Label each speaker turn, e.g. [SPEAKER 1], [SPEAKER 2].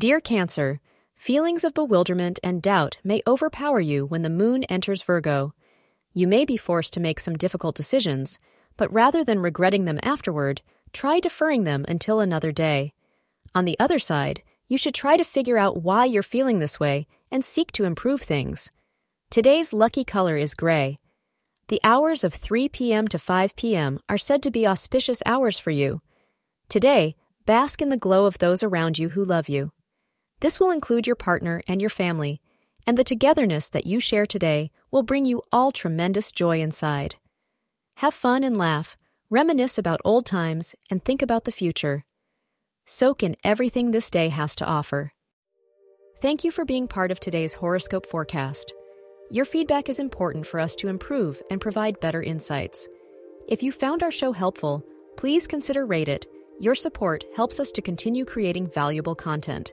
[SPEAKER 1] Dear Cancer, feelings of bewilderment and doubt may overpower you when the moon enters Virgo. You may be forced to make some difficult decisions, but rather than regretting them afterward, try deferring them until another day. On the other side, you should try to figure out why you're feeling this way and seek to improve things. Today's lucky color is gray. The hours of 3 p.m. to 5 p.m. are said to be auspicious hours for you. Today, bask in the glow of those around you who love you. This will include your partner and your family, and the togetherness that you share today will bring you all tremendous joy inside. Have fun and laugh, reminisce about old times, and think about the future. Soak in everything this day has to offer. Thank you for being part of today's horoscope forecast. Your feedback is important for us to improve and provide better insights. If you found our show helpful, please consider rate it. Your support helps us to continue creating valuable content.